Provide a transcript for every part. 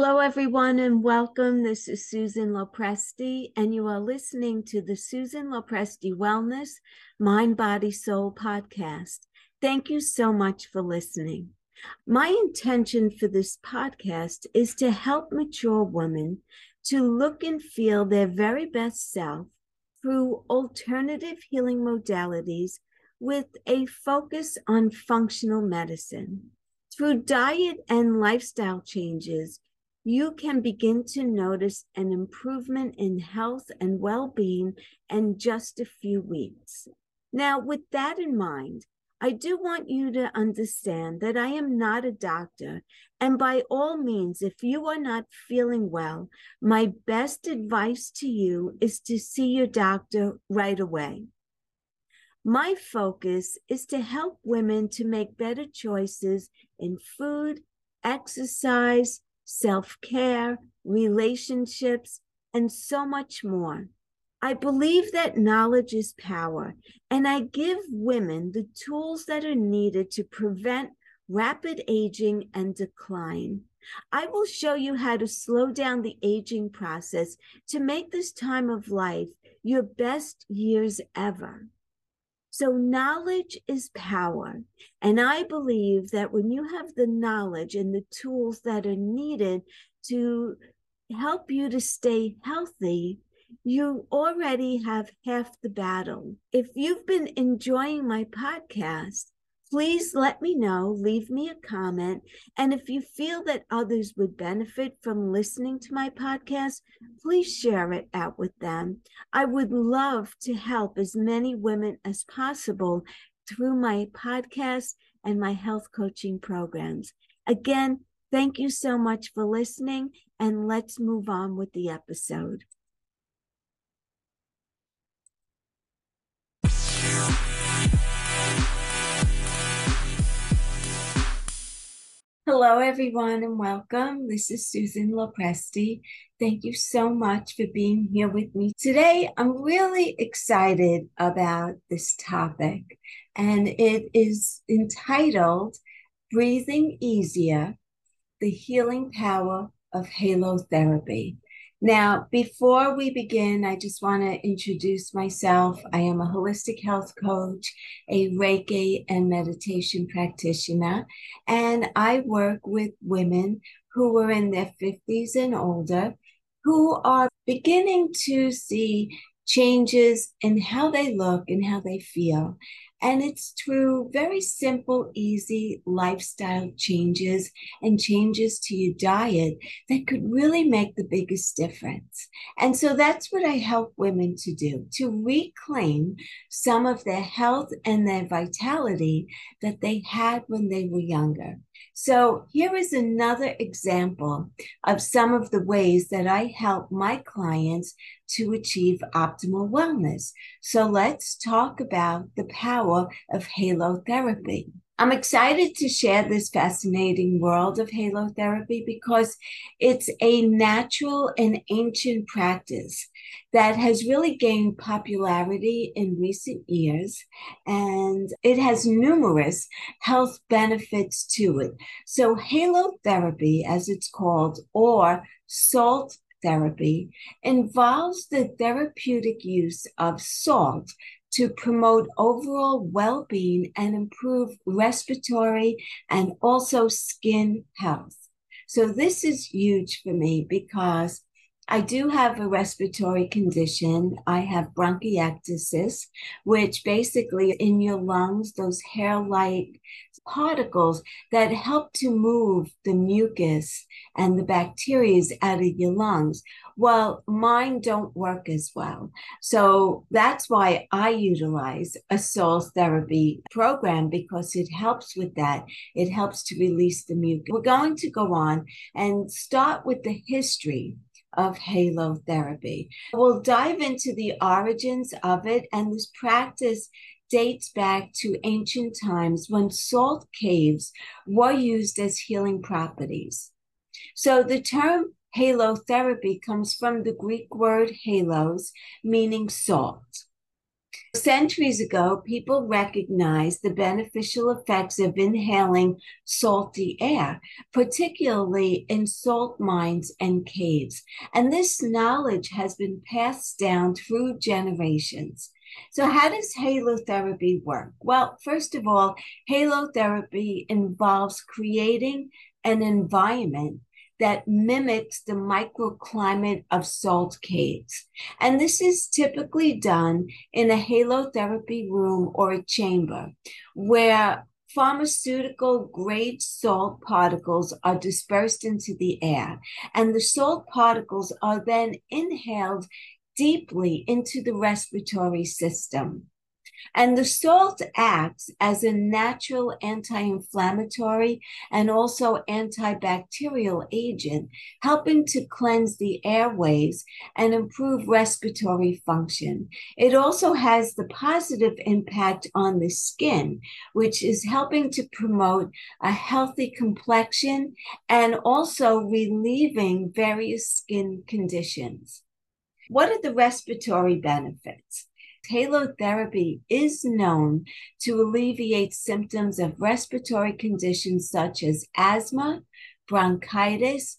Hello, everyone, and welcome. This is Susan Lopresti, and you are listening to the Susan Lopresti Wellness Mind, Body, Soul podcast. Thank you so much for listening. My intention for this podcast is to help mature women to look and feel their very best self through alternative healing modalities with a focus on functional medicine. Through diet and lifestyle changes, you can begin to notice an improvement in health and well being in just a few weeks. Now, with that in mind, I do want you to understand that I am not a doctor. And by all means, if you are not feeling well, my best advice to you is to see your doctor right away. My focus is to help women to make better choices in food, exercise, self care, relationships, and so much more. I believe that knowledge is power, and I give women the tools that are needed to prevent rapid aging and decline. I will show you how to slow down the aging process to make this time of life your best years ever. So, knowledge is power. And I believe that when you have the knowledge and the tools that are needed to help you to stay healthy, you already have half the battle. If you've been enjoying my podcast, please let me know, leave me a comment. And if you feel that others would benefit from listening to my podcast, please share it out with them. I would love to help as many women as possible through my podcast and my health coaching programs. Again, thank you so much for listening, and let's move on with the episode. Hello, everyone, and welcome. This is Susan Lopresti. Thank you so much for being here with me today. I'm really excited about this topic, and it is entitled Breathing Easier The Healing Power of Halotherapy. Now, before we begin, I just want to introduce myself. I am a holistic health coach, a Reiki and meditation practitioner, and I work with women who are in their 50s and older who are beginning to see changes in how they look and how they feel. And it's through very simple, easy lifestyle changes and changes to your diet that could really make the biggest difference. And so that's what I help women to do to reclaim some of their health and their vitality that they had when they were younger. So here is another example of some of the ways that I help my clients to achieve optimal wellness. So let's talk about the power of halotherapy. I'm excited to share this fascinating world of halotherapy because it's a natural and ancient practice that has really gained popularity in recent years and it has numerous health benefits to it. So, halotherapy, as it's called, or salt therapy, involves the therapeutic use of salt to promote overall well being and improve respiratory and also skin health. So, this is huge for me because I do have a respiratory condition. I have bronchiectasis, which basically in your lungs, those hair like particles that help to move the mucus and the bacteria out of your lungs. Well, mine don't work as well. So that's why I utilize a salt therapy program because it helps with that. It helps to release the mucus. We're going to go on and start with the history of halo therapy. We'll dive into the origins of it, and this practice dates back to ancient times when salt caves were used as healing properties. So the term halotherapy comes from the Greek word halos, meaning salt. Centuries ago, people recognized the beneficial effects of inhaling salty air, particularly in salt mines and caves. And this knowledge has been passed down through generations. So, how does halotherapy work? Well, first of all, halotherapy involves creating an environment that mimics the microclimate of salt caves. And this is typically done in a halotherapy room or a chamber where pharmaceutical grade salt particles are dispersed into the air, and the salt particles are then inhaled deeply into the respiratory system. And the salt acts as a natural anti inflammatory and also antibacterial agent, helping to cleanse the airways and improve respiratory function. It also has the positive impact on the skin, which is helping to promote a healthy complexion and also relieving various skin conditions. What are the respiratory benefits? halotherapy is known to alleviate symptoms of respiratory conditions such as asthma, bronchitis,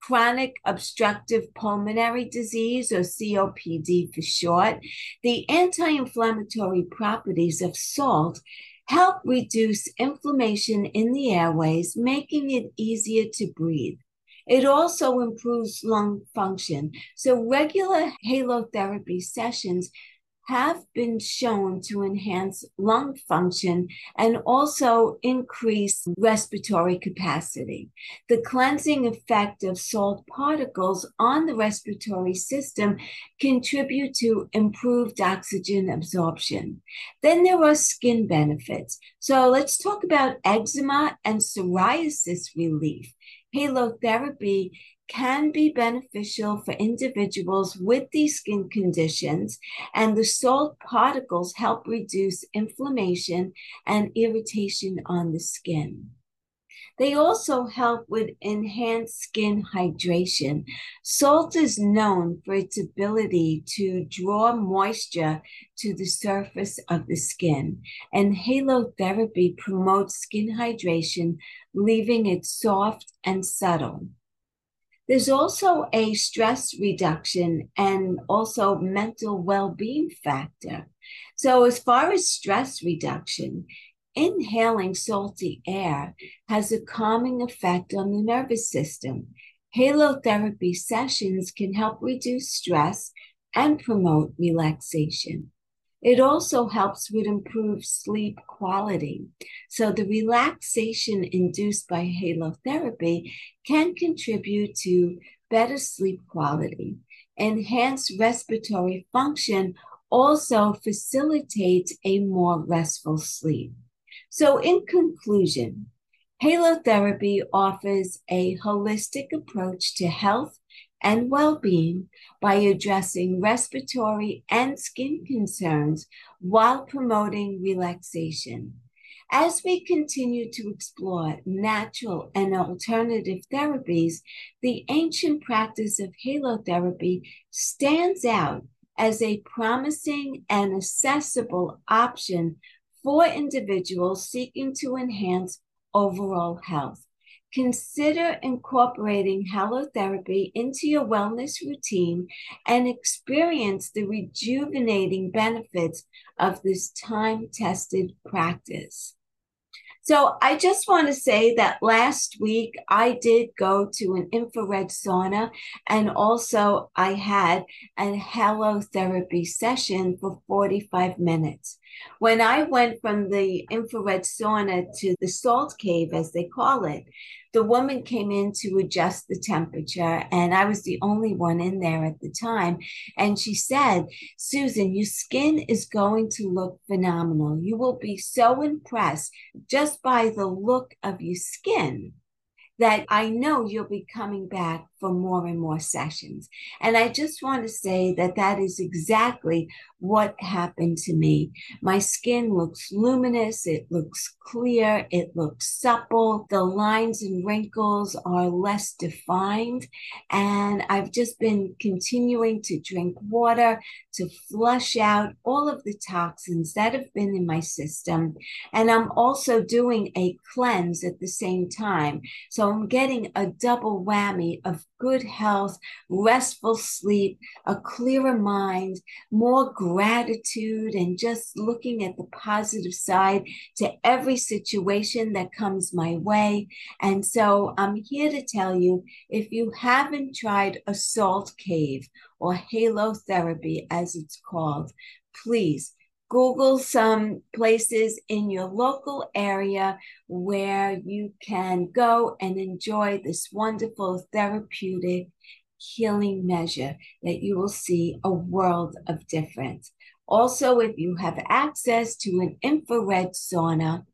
chronic obstructive pulmonary disease, or COPD for short. The anti inflammatory properties of salt help reduce inflammation in the airways, making it easier to breathe. It also improves lung function. So, regular halotherapy sessions have been shown to enhance lung function and also increase respiratory capacity. The cleansing effect of salt particles on the respiratory system contribute to improved oxygen absorption. Then there are skin benefits. So let's talk about eczema and psoriasis relief. Halotherapy can be beneficial for individuals with these skin conditions, and the salt particles help reduce inflammation and irritation on the skin. They also help with enhanced skin hydration. Salt is known for its ability to draw moisture to the surface of the skin, and halotherapy promotes skin hydration, leaving it soft and subtle. There's also a stress reduction and also mental well being factor. So, as far as stress reduction, inhaling salty air has a calming effect on the nervous system. Halotherapy sessions can help reduce stress and promote relaxation. It also helps with improved sleep quality. So, the relaxation induced by halotherapy can contribute to better sleep quality. Enhanced respiratory function also facilitates a more restful sleep. So, in conclusion, halotherapy offers a holistic approach to health and well being by addressing respiratory and skin concerns while promoting relaxation. As we continue to explore natural and alternative therapies, the ancient practice of halotherapy stands out as a promising and accessible option for individuals seeking to enhance overall health. Consider incorporating halotherapy into your wellness routine and experience the rejuvenating benefits of this time tested practice. So, I just want to say that last week I did go to an infrared sauna and also I had a halotherapy session for 45 minutes. When I went from the infrared sauna to the salt cave, as they call it, the woman came in to adjust the temperature, and I was the only one in there at the time. And she said, Susan, your skin is going to look phenomenal. You will be so impressed just by the look of your skin that I know you'll be coming back for more and more sessions. And I just want to say that that is exactly what happened to me. My skin looks luminous, it looks clear, it looks supple, the lines and wrinkles are less defined. And I've just been continuing to drink water to flush out all of the toxins that have been in my system. And I'm also doing a cleanse at the same time. So I'm getting a double whammy of good health, restful sleep, a clearer mind, more gratitude, and just looking at the positive side to every situation that comes my way. And so I'm here to tell you if you haven't tried a salt cave or halo therapy, as it's called, please Google some places in your local area where you can go and enjoy this wonderful therapeutic healing measure that you will see a world of difference. Also, if you have access to an infrared sauna,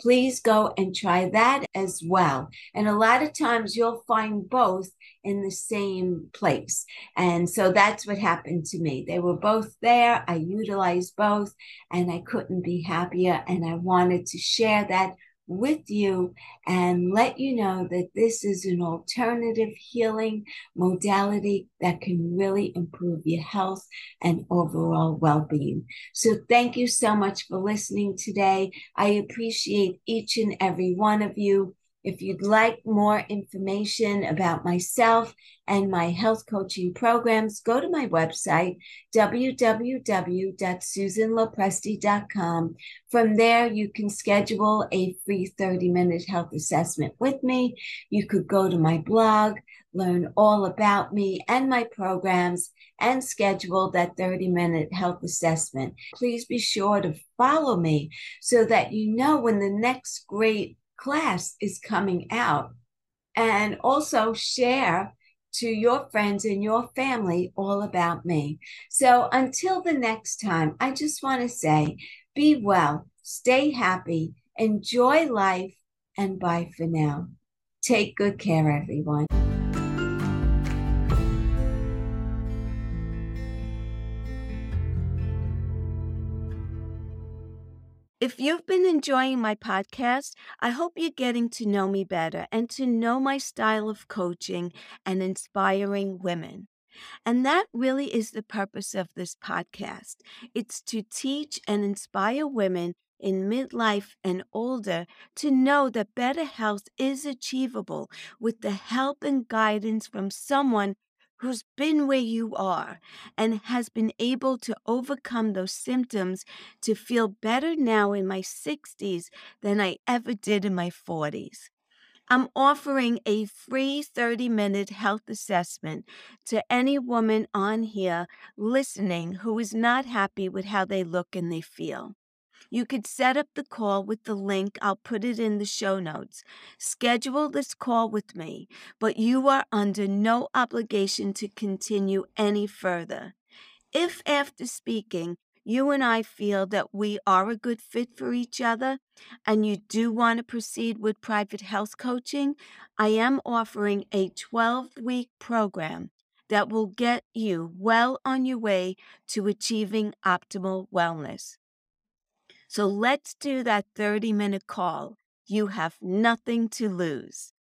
please go and try that as well. And a lot of times you'll find both in the same place. And so that's what happened to me. They were both there. I utilized both and I couldn't be happier. And I wanted to share that with you and let you know that this is an alternative healing modality that can really improve your health and overall well being. So, thank you so much for listening today. I appreciate each and every one of you. If you'd like more information about myself and my health coaching programs, go to my website, www.susanlopresti.com. From there, you can schedule a free 30 minute health assessment with me. You could go to my blog, learn all about me and my programs, and schedule that 30 minute health assessment. Please be sure to follow me so that you know when the next great class is coming out. And also share to your friends and your family all about me. So until the next time, I just want to say be well, stay happy, enjoy life, and bye for now. Take good care, everyone. If you've been enjoying my podcast, I hope you're getting to know me better and to know my style of coaching and inspiring women. And that really is the purpose of this podcast. It's to teach and inspire women in midlife and older to know that better health is achievable with the help and guidance from someone who's been where you are and has been able to overcome those symptoms to feel better now in my 60s than I ever did in my 40s. I'm offering a free 30 minute health assessment to any woman on here listening who is not happy with how they look and they feel. You could set up the call with the link. I'll put it in the show notes. Schedule this call with me, but you are under no obligation to continue any further. If after speaking, you and I feel that we are a good fit for each other and you do want to proceed with private health coaching, I am offering a 12 week program that will get you well on your way to achieving optimal wellness. So let's do that 30 minute call. You have nothing to lose.